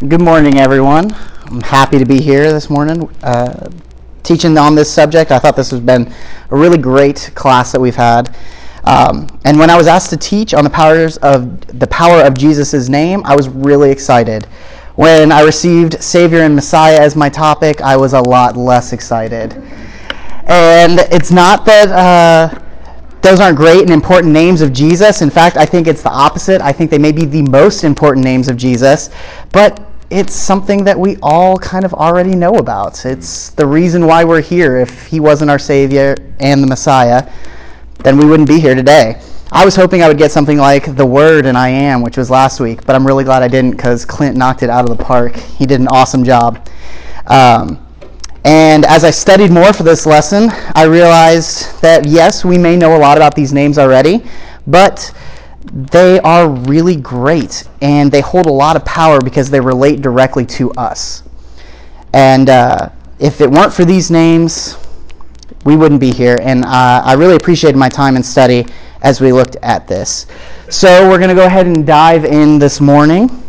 Good morning, everyone. I'm happy to be here this morning uh, teaching on this subject. I thought this has been a really great class that we've had. Um, and when I was asked to teach on the powers of the power of Jesus' name, I was really excited. When I received Savior and Messiah as my topic, I was a lot less excited. And it's not that uh, those aren't great and important names of Jesus. In fact, I think it's the opposite. I think they may be the most important names of Jesus. But it's something that we all kind of already know about. It's the reason why we're here. If he wasn't our Savior and the Messiah, then we wouldn't be here today. I was hoping I would get something like The Word and I Am, which was last week, but I'm really glad I didn't because Clint knocked it out of the park. He did an awesome job. Um, and as I studied more for this lesson, I realized that yes, we may know a lot about these names already, but they are really great and they hold a lot of power because they relate directly to us. And uh, if it weren't for these names, we wouldn't be here. And uh, I really appreciated my time and study as we looked at this. So we're going to go ahead and dive in this morning.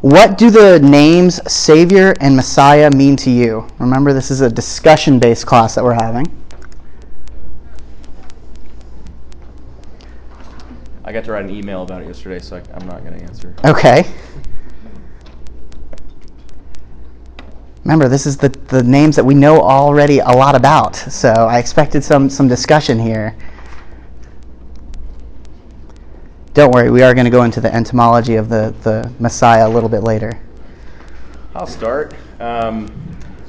What do the names Savior and Messiah mean to you? Remember, this is a discussion based class that we're having. I got to write an email about it yesterday, so I, am not going to answer. Okay. Remember, this is the, the names that we know already a lot about, so I expected some, some discussion here. Don't worry, we are going to go into the etymology of the, the Messiah a little bit later. I'll start. Um,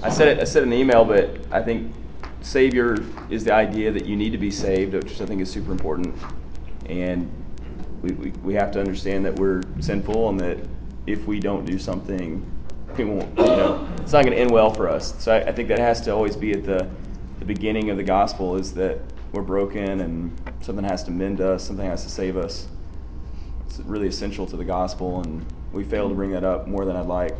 I said it. I said in the email, but I think Savior is the idea that you need to be saved, which I think is super important. And we, we, we have to understand that we're sinful and that if we don't do something, we won't, you know, it's not going to end well for us. So I, I think that has to always be at the, the beginning of the gospel is that we're broken and something has to mend us, something has to save us. It's really essential to the gospel, and we fail to bring that up more than I'd like.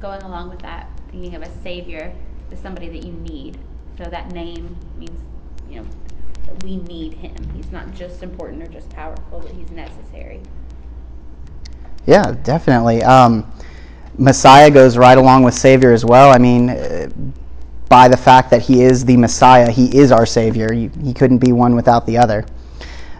Going along with that, thinking of a savior as somebody that you need. So that name means, you know, we need him. He's not just important or just powerful, but he's necessary. Yeah, definitely. Um, Messiah goes right along with Savior as well. I mean, uh, by the fact that he is the Messiah, he is our Savior. He, he couldn't be one without the other.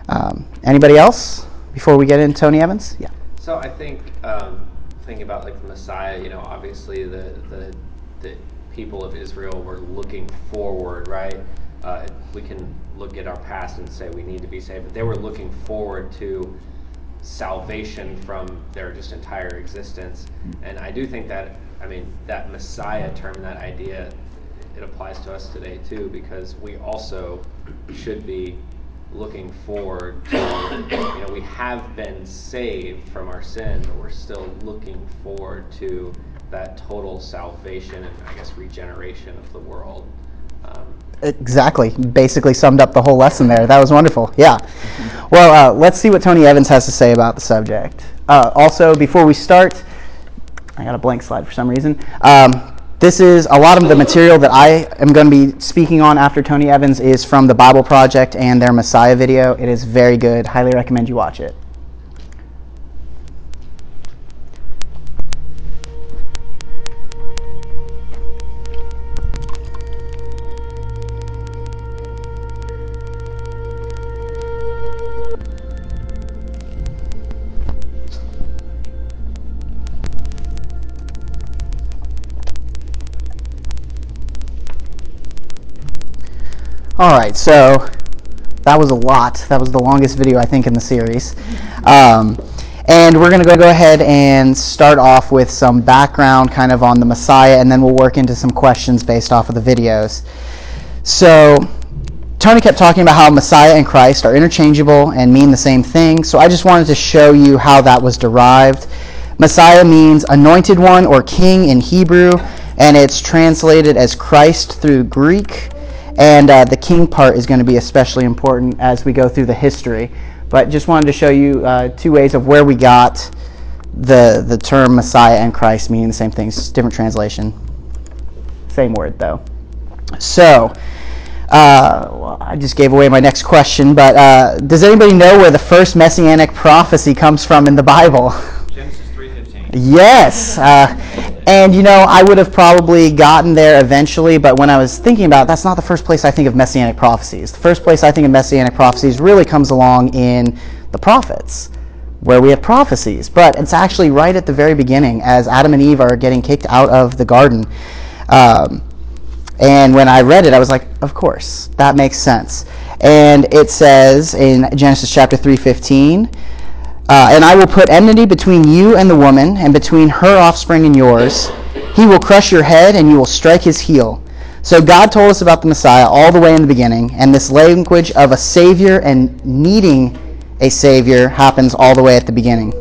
Um, anybody else before we get in? Tony Evans? Yeah. So I think um, thinking about like the Messiah, you know, obviously the, the the people of Israel were looking forward, right? Uh, we can look at our past and say we need to be saved, but they were looking forward to salvation from their just entire existence. And I do think that, I mean, that Messiah term, that idea, it applies to us today too, because we also should be looking forward to, you know, we have been saved from our sin, but we're still looking forward to that total salvation and, I guess, regeneration of the world. Um, exactly. Basically summed up the whole lesson there. That was wonderful. Yeah. Well, uh, let's see what Tony Evans has to say about the subject. Uh, also, before we start, I got a blank slide for some reason. Um, this is a lot of the material that I am going to be speaking on after Tony Evans is from the Bible Project and their Messiah video. It is very good. Highly recommend you watch it. All right, so that was a lot. That was the longest video, I think, in the series. Um, and we're going to go ahead and start off with some background kind of on the Messiah, and then we'll work into some questions based off of the videos. So, Tony kept talking about how Messiah and Christ are interchangeable and mean the same thing, so I just wanted to show you how that was derived. Messiah means anointed one or king in Hebrew, and it's translated as Christ through Greek. And uh, the king part is going to be especially important as we go through the history. But just wanted to show you uh, two ways of where we got the, the term Messiah and Christ meaning the same things, different translation. Same word, though. So, uh, well, I just gave away my next question, but uh, does anybody know where the first messianic prophecy comes from in the Bible? Genesis 3.15. Yes. Uh, and, you know, I would have probably gotten there eventually, but when I was thinking about it, that's not the first place I think of messianic prophecies. The first place I think of messianic prophecies really comes along in the prophets, where we have prophecies. But it's actually right at the very beginning as Adam and Eve are getting kicked out of the garden. Um, and when I read it, I was like, of course, that makes sense. And it says in Genesis chapter 3:15, uh, and I will put enmity between you and the woman, and between her offspring and yours. He will crush your head, and you will strike his heel. So God told us about the Messiah all the way in the beginning, and this language of a Savior and needing a Savior happens all the way at the beginning.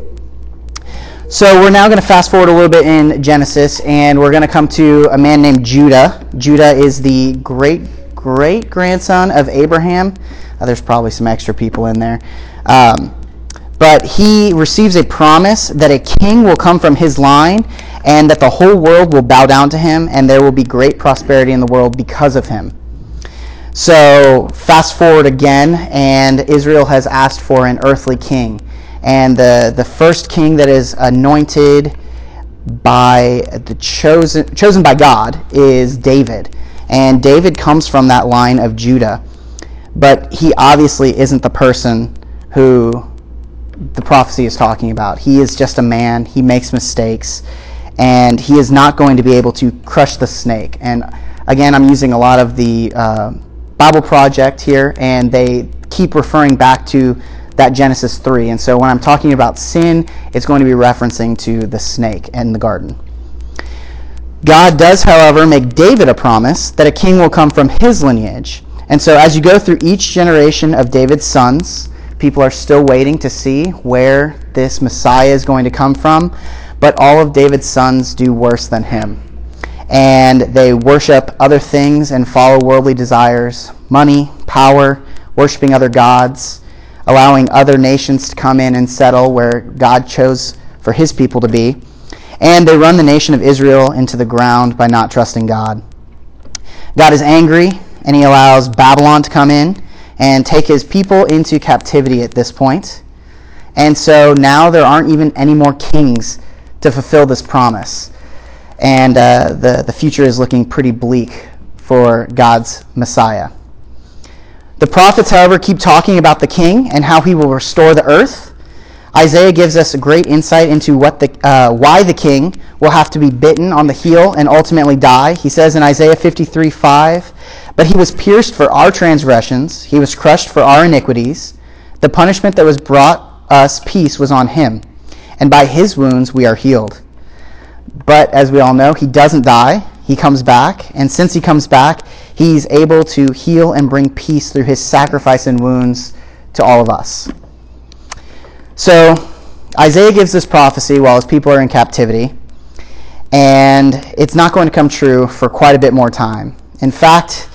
So we're now going to fast forward a little bit in Genesis, and we're going to come to a man named Judah. Judah is the great great grandson of Abraham. Uh, there's probably some extra people in there. Um, but he receives a promise that a king will come from his line and that the whole world will bow down to him and there will be great prosperity in the world because of him. So, fast forward again, and Israel has asked for an earthly king. And the, the first king that is anointed by the chosen chosen by God is David. And David comes from that line of Judah. But he obviously isn't the person who the prophecy is talking about. He is just a man, he makes mistakes, and he is not going to be able to crush the snake. And again, I'm using a lot of the uh, Bible Project here, and they keep referring back to that Genesis 3. And so when I'm talking about sin, it's going to be referencing to the snake in the garden. God does, however, make David a promise that a king will come from his lineage. And so as you go through each generation of David's sons, People are still waiting to see where this Messiah is going to come from, but all of David's sons do worse than him. And they worship other things and follow worldly desires money, power, worshiping other gods, allowing other nations to come in and settle where God chose for his people to be. And they run the nation of Israel into the ground by not trusting God. God is angry, and he allows Babylon to come in and take his people into captivity at this point. And so now there aren't even any more kings to fulfill this promise. And uh, the, the future is looking pretty bleak for God's Messiah. The prophets, however, keep talking about the king and how he will restore the earth. Isaiah gives us a great insight into what the, uh, why the king will have to be bitten on the heel and ultimately die. He says in Isaiah 53 5, but he was pierced for our transgressions, he was crushed for our iniquities. The punishment that was brought us peace was on him, and by his wounds we are healed. But as we all know, he doesn't die. He comes back, and since he comes back, he's able to heal and bring peace through his sacrifice and wounds to all of us. So, Isaiah gives this prophecy while his people are in captivity, and it's not going to come true for quite a bit more time. In fact,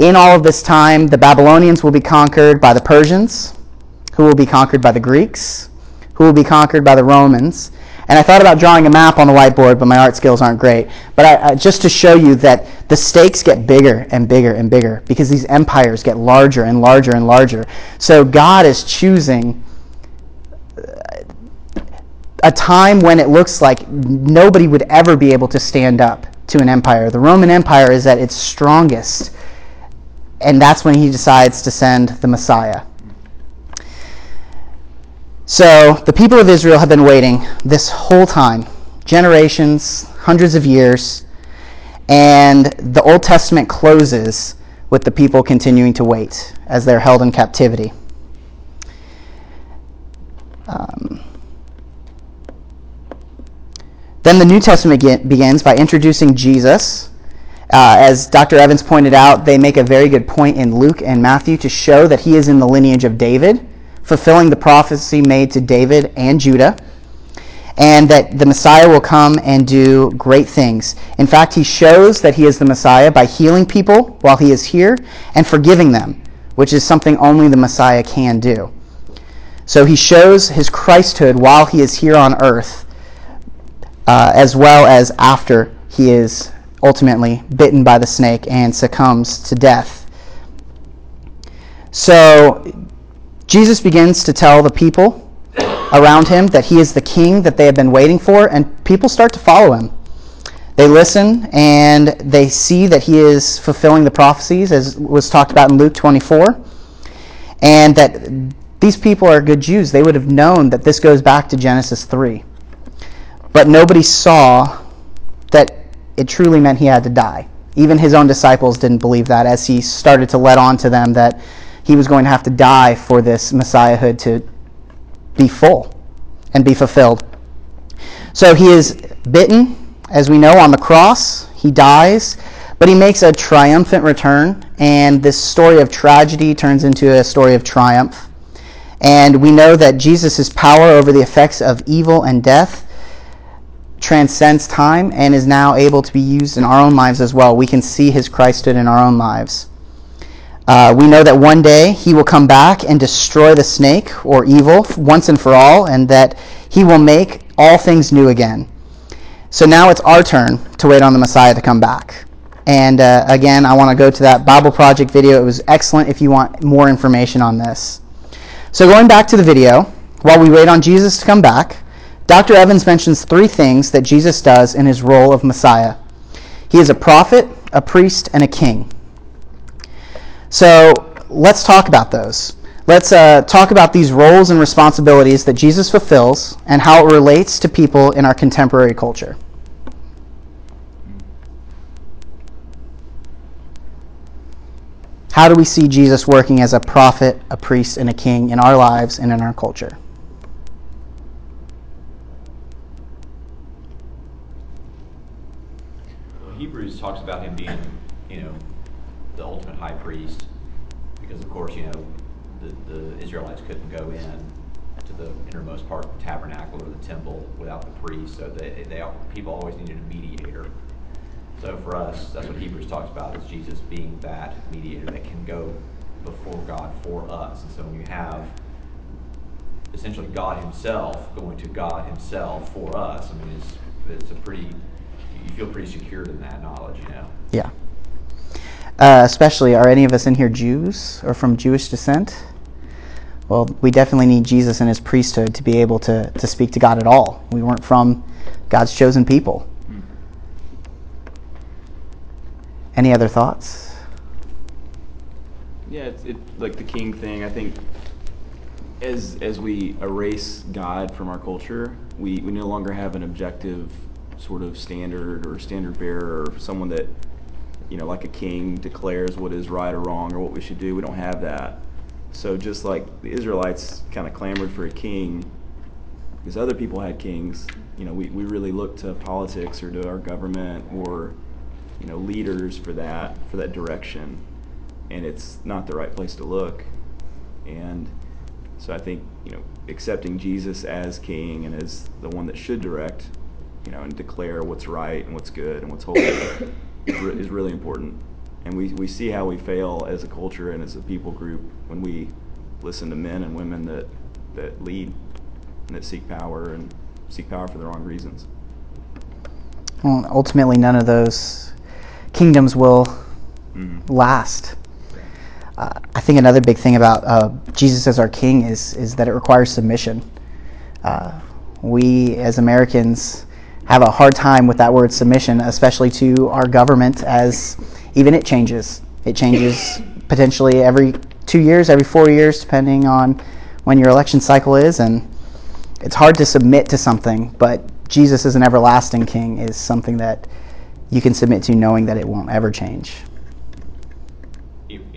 in all of this time, the Babylonians will be conquered by the Persians, who will be conquered by the Greeks, who will be conquered by the Romans. And I thought about drawing a map on the whiteboard, but my art skills aren't great. But I, just to show you that the stakes get bigger and bigger and bigger because these empires get larger and larger and larger. So God is choosing uh, a time when it looks like nobody would ever be able to stand up to an empire. The Roman Empire is at its strongest and that's when he decides to send the Messiah. So the people of Israel have been waiting this whole time generations, hundreds of years, and the Old Testament closes with the people continuing to wait as they're held in captivity. Um, then the New Testament begins by introducing Jesus uh, as Dr. Evans pointed out, they make a very good point in Luke and Matthew to show that he is in the lineage of David, fulfilling the prophecy made to David and Judah, and that the Messiah will come and do great things. In fact, he shows that he is the Messiah by healing people while he is here and forgiving them, which is something only the Messiah can do. So he shows his Christhood while he is here on earth, uh, as well as after he is ultimately bitten by the snake and succumbs to death. So Jesus begins to tell the people around him that he is the king that they have been waiting for, and people start to follow him. They listen and they see that he is fulfilling the prophecies, as was talked about in Luke 24, and that these people are good Jews. They would have known that this goes back to Genesis 3. But nobody saw that it truly meant he had to die. Even his own disciples didn't believe that as he started to let on to them that he was going to have to die for this messiahhood to be full and be fulfilled. So he is bitten as we know, on the cross, he dies, but he makes a triumphant return, and this story of tragedy turns into a story of triumph. And we know that Jesus' power over the effects of evil and death transcends time and is now able to be used in our own lives as well. We can see his Christhood in our own lives. Uh, we know that one day he will come back and destroy the snake or evil once and for all, and that he will make all things new again. So now it's our turn to wait on the Messiah to come back. And uh, again, I want to go to that Bible Project video. It was excellent if you want more information on this. So, going back to the video, while we wait on Jesus to come back, Dr. Evans mentions three things that Jesus does in his role of Messiah he is a prophet, a priest, and a king. So, let's talk about those. Let's uh, talk about these roles and responsibilities that Jesus fulfills and how it relates to people in our contemporary culture. How do we see Jesus working as a prophet, a priest, and a king in our lives and in our culture? Well, Hebrews talks about him being, you know, the ultimate high priest, because of course, you know, the, the Israelites couldn't go in to the innermost part of the tabernacle or the temple without the priest. So they, they people always needed a mediator. So for us, that's what Hebrews talks about is Jesus being that mediator that can go before God for us. And so when you have essentially God Himself going to God Himself for us, I mean, it's it's a pretty you feel pretty secured in that knowledge, you know. Yeah. Uh, especially, are any of us in here Jews or from Jewish descent? Well, we definitely need Jesus and his priesthood to be able to, to speak to God at all. We weren't from God's chosen people. Any other thoughts? Yeah, it's it, like the king thing. I think as as we erase God from our culture, we, we no longer have an objective sort of standard or standard bearer or someone that you know like a king declares what is right or wrong or what we should do. We don't have that. So just like the Israelites kind of clamored for a king because other people had kings, you know, we, we really look to politics or to our government or, you know, leaders for that, for that direction. And it's not the right place to look. And so I think, you know, accepting Jesus as king and as the one that should direct, you know, and declare what's right and what's good and what's holy is, really important and we, we see how we fail as a culture and as a people group when we listen to men and women that, that lead and that seek power and seek power for the wrong reasons. Well, ultimately, none of those kingdoms will mm-hmm. last. Uh, I think another big thing about uh, Jesus as our king is, is that it requires submission. Uh, we, as Americans, have a hard time with that word submission, especially to our government as even it changes. It changes potentially every two years, every four years, depending on when your election cycle is. And it's hard to submit to something, but Jesus as an everlasting king is something that you can submit to knowing that it won't ever change.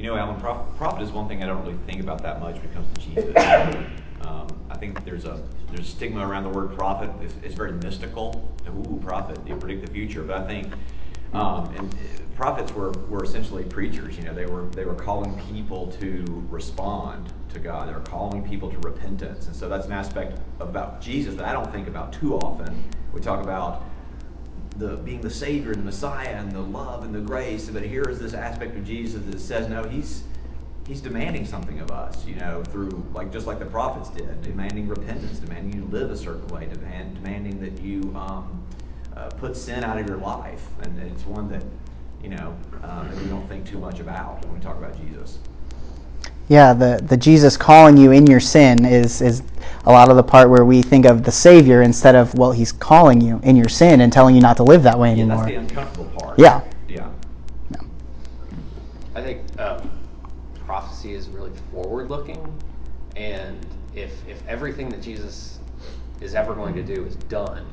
You, know, Allen, prophet is one thing I don't really think about that much when it comes to Jesus. Um, I think there's a there's stigma around the word prophet. It's, it's very mystical. Ooh, prophet, you predict the future. But I think um, and prophets were, were essentially preachers. You know, they were they were calling people to respond to God. They were calling people to repentance. And so that's an aspect about Jesus that I don't think about too often. We talk about the being the Savior and the Messiah and the love and the grace, but here is this aspect of Jesus that says, no, he's he's demanding something of us, you know, through like just like the prophets did, demanding repentance, demanding you live a certain way, demand, demanding that you um, uh, put sin out of your life, and it's one that you know um, we don't think too much about when we talk about Jesus. Yeah, the, the Jesus calling you in your sin is, is a lot of the part where we think of the Savior instead of, well, He's calling you in your sin and telling you not to live that way Yeah, anymore. that's the uncomfortable part. Yeah. Yeah. I think um, prophecy is really forward looking, and if if everything that Jesus is ever going to do is done,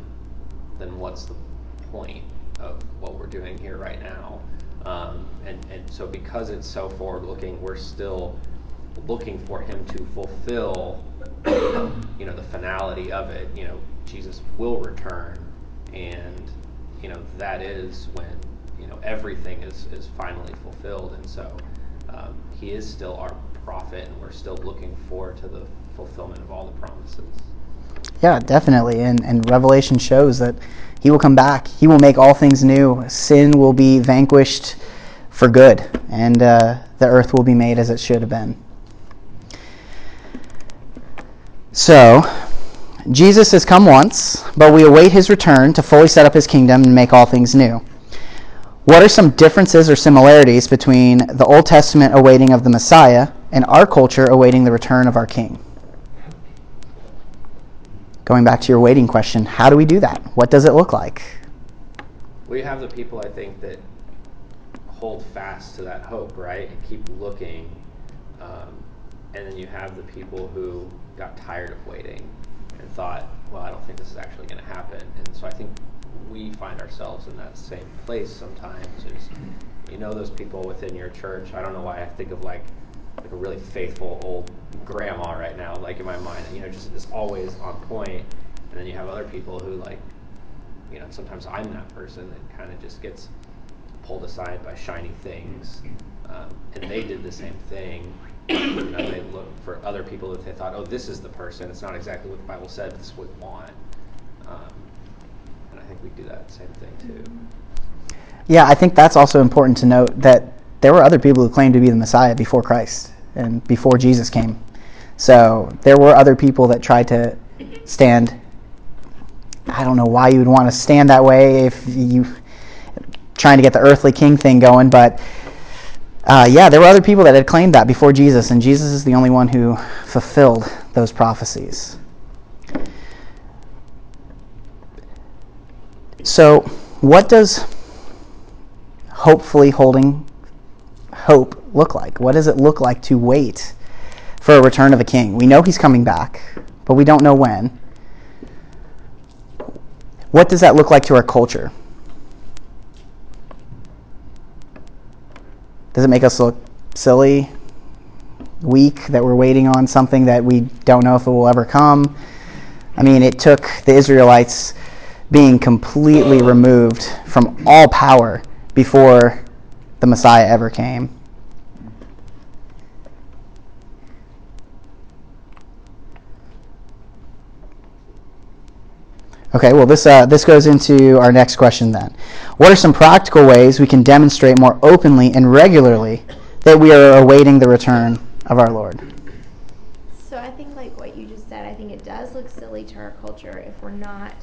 then what's the point of what we're doing here right now? Um, and and so because it's so forward looking, we're still looking for him to fulfill, you know, the finality of it. You know, Jesus will return, and you know that is when you know everything is is finally fulfilled, and so um, he is still our prophet, and we're still looking forward to the fulfillment of all the promises. Yeah, definitely. And, and Revelation shows that he will come back. He will make all things new. Sin will be vanquished for good, and uh, the earth will be made as it should have been. So, Jesus has come once, but we await his return to fully set up his kingdom and make all things new. What are some differences or similarities between the Old Testament awaiting of the Messiah and our culture awaiting the return of our King? Going back to your waiting question, how do we do that? What does it look like? We have the people I think that hold fast to that hope, right, and keep looking, um, and then you have the people who got tired of waiting and thought, well, I don't think this is actually going to happen, and so I think we find ourselves in that same place sometimes. Is you know those people within your church. I don't know why I think of like like a really faithful old grandma right now, like in my mind. You know, just is always on point. And then you have other people who like, you know, sometimes I'm that person that kind of just gets pulled aside by shiny things. Um, and they did the same thing. Know, they looked for other people that they thought, oh, this is the person. It's not exactly what the Bible said, but this is what we want. Um, and I think we do that same thing too. Yeah, I think that's also important to note that there were other people who claimed to be the Messiah before Christ and before Jesus came. So there were other people that tried to stand. I don't know why you would want to stand that way if you trying to get the earthly king thing going, but uh, yeah, there were other people that had claimed that before Jesus, and Jesus is the only one who fulfilled those prophecies. So, what does hopefully holding hope look like? What does it look like to wait for a return of a king? We know he's coming back, but we don't know when. What does that look like to our culture? Does it make us look silly, weak, that we're waiting on something that we don't know if it will ever come? I mean, it took the Israelites being completely removed from all power before the Messiah ever came. Okay, well, this, uh, this goes into our next question then. What are some practical ways we can demonstrate more openly and regularly that we are awaiting the return of our Lord? So I think, like what you just said, I think it does look silly to our culture if we're not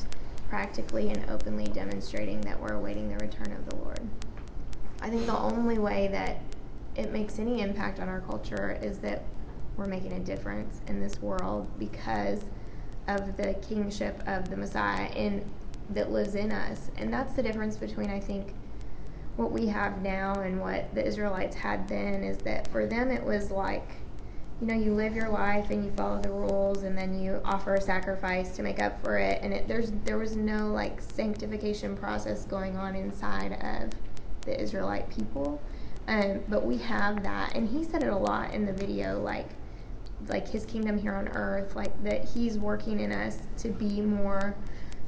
practically and openly demonstrating that we're awaiting the return of the Lord. I think the only way that it makes any impact on our culture is that we're making a difference in this world because of the kingship of the Messiah in that lives in us. And that's the difference between I think what we have now and what the Israelites had then is that for them it was like you know you live your life and you follow the rules and then you offer a sacrifice to make up for it. And it, there's there was no like sanctification process going on inside of the Israelite people. Um, but we have that. And he said it a lot in the video like like his kingdom here on earth like that he's working in us to be more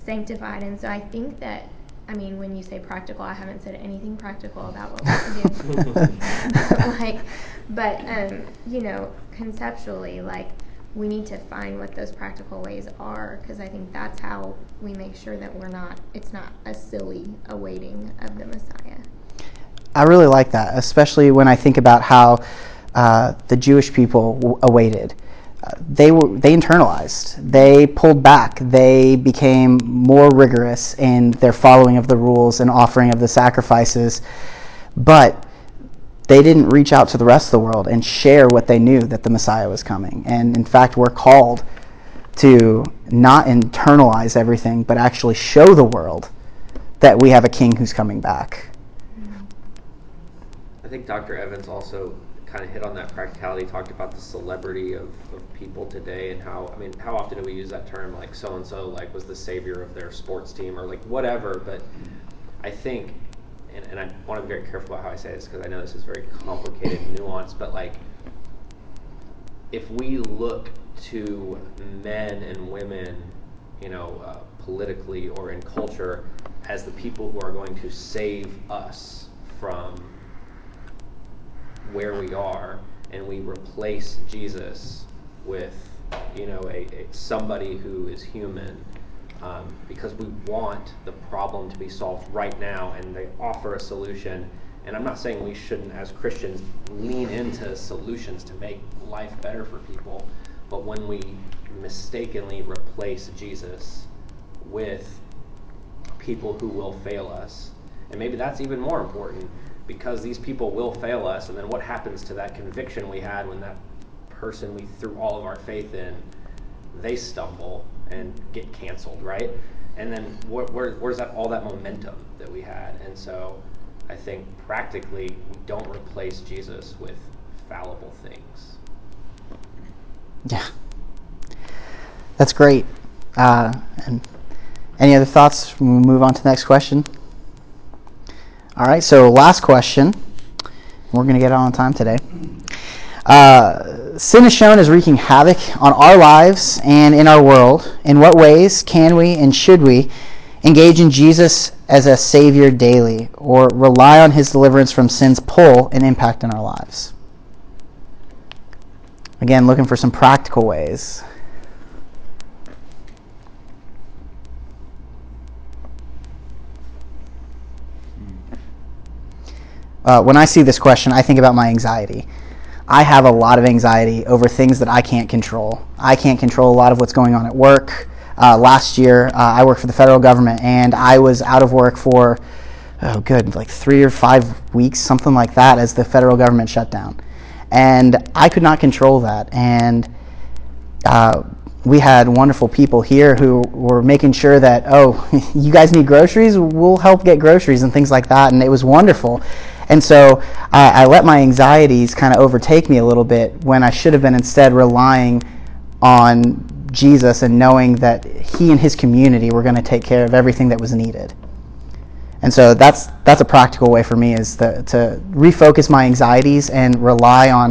sanctified and so I think that I mean, when you say practical, I haven't said anything practical about what we can do. like, but um, you know, conceptually, like we need to find what those practical ways are because I think that's how we make sure that we're not. It's not a silly awaiting of the Messiah. I really like that, especially when I think about how uh, the Jewish people awaited. Uh, they were they internalized. They pulled back. They became more rigorous in their following of the rules and offering of the sacrifices. But they didn't reach out to the rest of the world and share what they knew that the Messiah was coming. And in fact, we're called to not internalize everything, but actually show the world that we have a king who's coming back. I think Dr. Evans also kind of hit on that practicality, talked about the celebrity of, of people today and how, I mean, how often do we use that term like so and so like was the savior of their sports team or like whatever, but I think, and, and I want to be very careful about how I say this because I know this is very complicated and nuanced, but like if we look to men and women, you know, uh, politically or in culture as the people who are going to save us from where we are and we replace Jesus with, you know, a, a somebody who is human um, because we want the problem to be solved right now and they offer a solution. And I'm not saying we shouldn't, as Christians, lean into solutions to make life better for people, but when we mistakenly replace Jesus with people who will fail us, and maybe that's even more important because these people will fail us, and then what happens to that conviction we had when that person we threw all of our faith in, they stumble and get canceled, right? And then where, where, where's that all that momentum that we had? And so I think practically we don't replace Jesus with fallible things. Yeah. That's great. Uh, and any other thoughts? We'll move on to the next question. All right, so last question. We're going to get on time today. Uh, sin is shown as wreaking havoc on our lives and in our world. In what ways can we and should we engage in Jesus as a Savior daily or rely on His deliverance from sin's pull and impact in our lives? Again, looking for some practical ways. Uh, when I see this question, I think about my anxiety. I have a lot of anxiety over things that I can't control. I can't control a lot of what's going on at work. Uh, last year, uh, I worked for the federal government, and I was out of work for, oh, good, like three or five weeks, something like that, as the federal government shut down. And I could not control that. And uh, we had wonderful people here who were making sure that, oh, you guys need groceries? We'll help get groceries and things like that. And it was wonderful. And so I, I let my anxieties kind of overtake me a little bit when I should have been instead relying on Jesus and knowing that He and His community were going to take care of everything that was needed. And so that's that's a practical way for me is to, to refocus my anxieties and rely on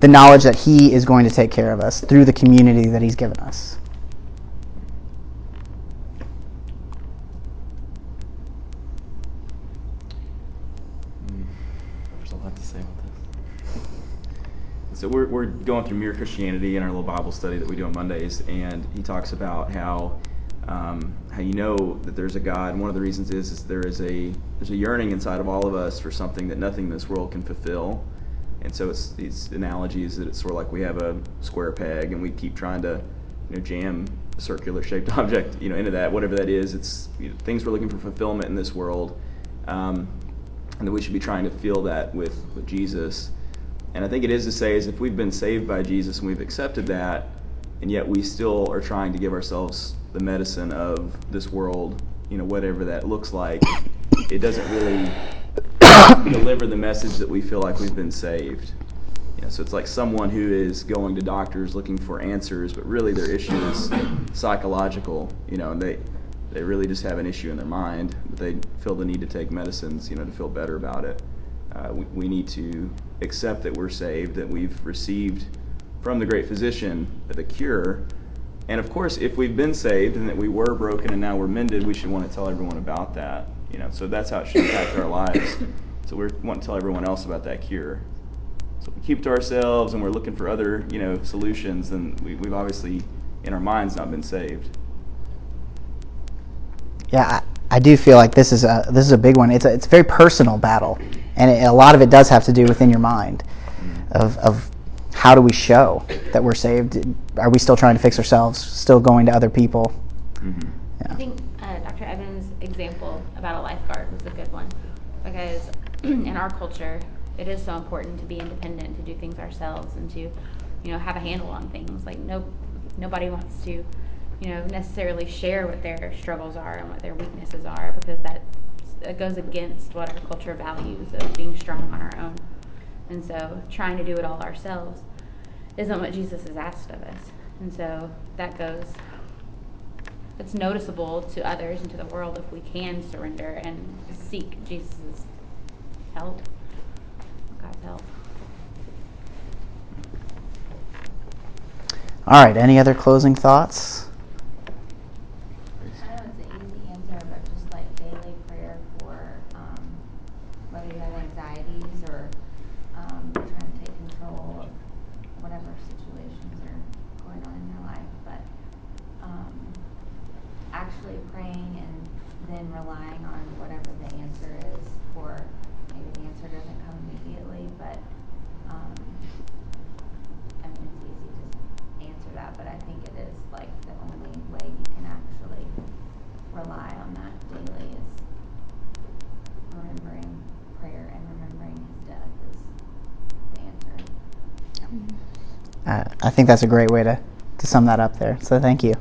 the knowledge that He is going to take care of us through the community that He's given us. There's a lot to say about this. So we're, we're going through Mere Christianity in our little Bible study that we do on Mondays, and he talks about how um, how you know that there's a God. And one of the reasons is, is there is a there's a yearning inside of all of us for something that nothing in this world can fulfill. And so it's these analogies that it's sort of like we have a square peg and we keep trying to you know jam a circular shaped object you know into that whatever that is. It's you know, things we're looking for fulfillment in this world, um, and that we should be trying to feel that with with Jesus. And I think it is to say is if we've been saved by Jesus and we've accepted that, and yet we still are trying to give ourselves the medicine of this world, you know, whatever that looks like, it doesn't really deliver the message that we feel like we've been saved. So it's like someone who is going to doctors looking for answers, but really their issue is psychological, you know, and they they really just have an issue in their mind, but they feel the need to take medicines, you know, to feel better about it. Uh, we, we need to accept that we're saved, that we've received from the great physician the cure. And of course, if we've been saved and that we were broken and now we're mended, we should want to tell everyone about that. You know, so that's how it should impact our lives. So we want to tell everyone else about that cure. So we keep to ourselves and we're looking for other, you know, solutions, then we, we've obviously, in our minds, not been saved. Yeah, I, I do feel like this is a this is a big one. It's a, it's a very personal battle, and it, a lot of it does have to do within your mind, of of how do we show that we're saved? Are we still trying to fix ourselves? Still going to other people? Mm-hmm. I think uh, Dr. Evans' example about a lifeguard was a good one because in our culture, it is so important to be independent, to do things ourselves, and to, you know, have a handle on things. Like no, nobody wants to, you know, necessarily share what their struggles are and what their weaknesses are because that it goes against what our culture values of being strong on our own. And so, trying to do it all ourselves isn't what Jesus has asked of us. And so that goes it's noticeable to others and to the world if we can surrender and seek Jesus' help, God's help. All right, any other closing thoughts? I know it's an easy answer, but just like daily prayer for um, whether you anxieties or um, trying to take control of whatever situations are going on in your life, but um, actually praying and then relying on whatever the answer is, or maybe the answer doesn't come immediately, but um, I mean, it's easy to answer that, but I think it is like the only way you can actually rely on that daily is remembering prayer and remembering his death is the answer. Uh, I think that's a great way to, to sum that up there. So thank you.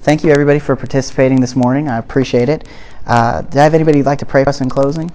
Thank you, everybody, for participating this morning. I appreciate it. Uh, do I have anybody who'd like to pray for us in closing?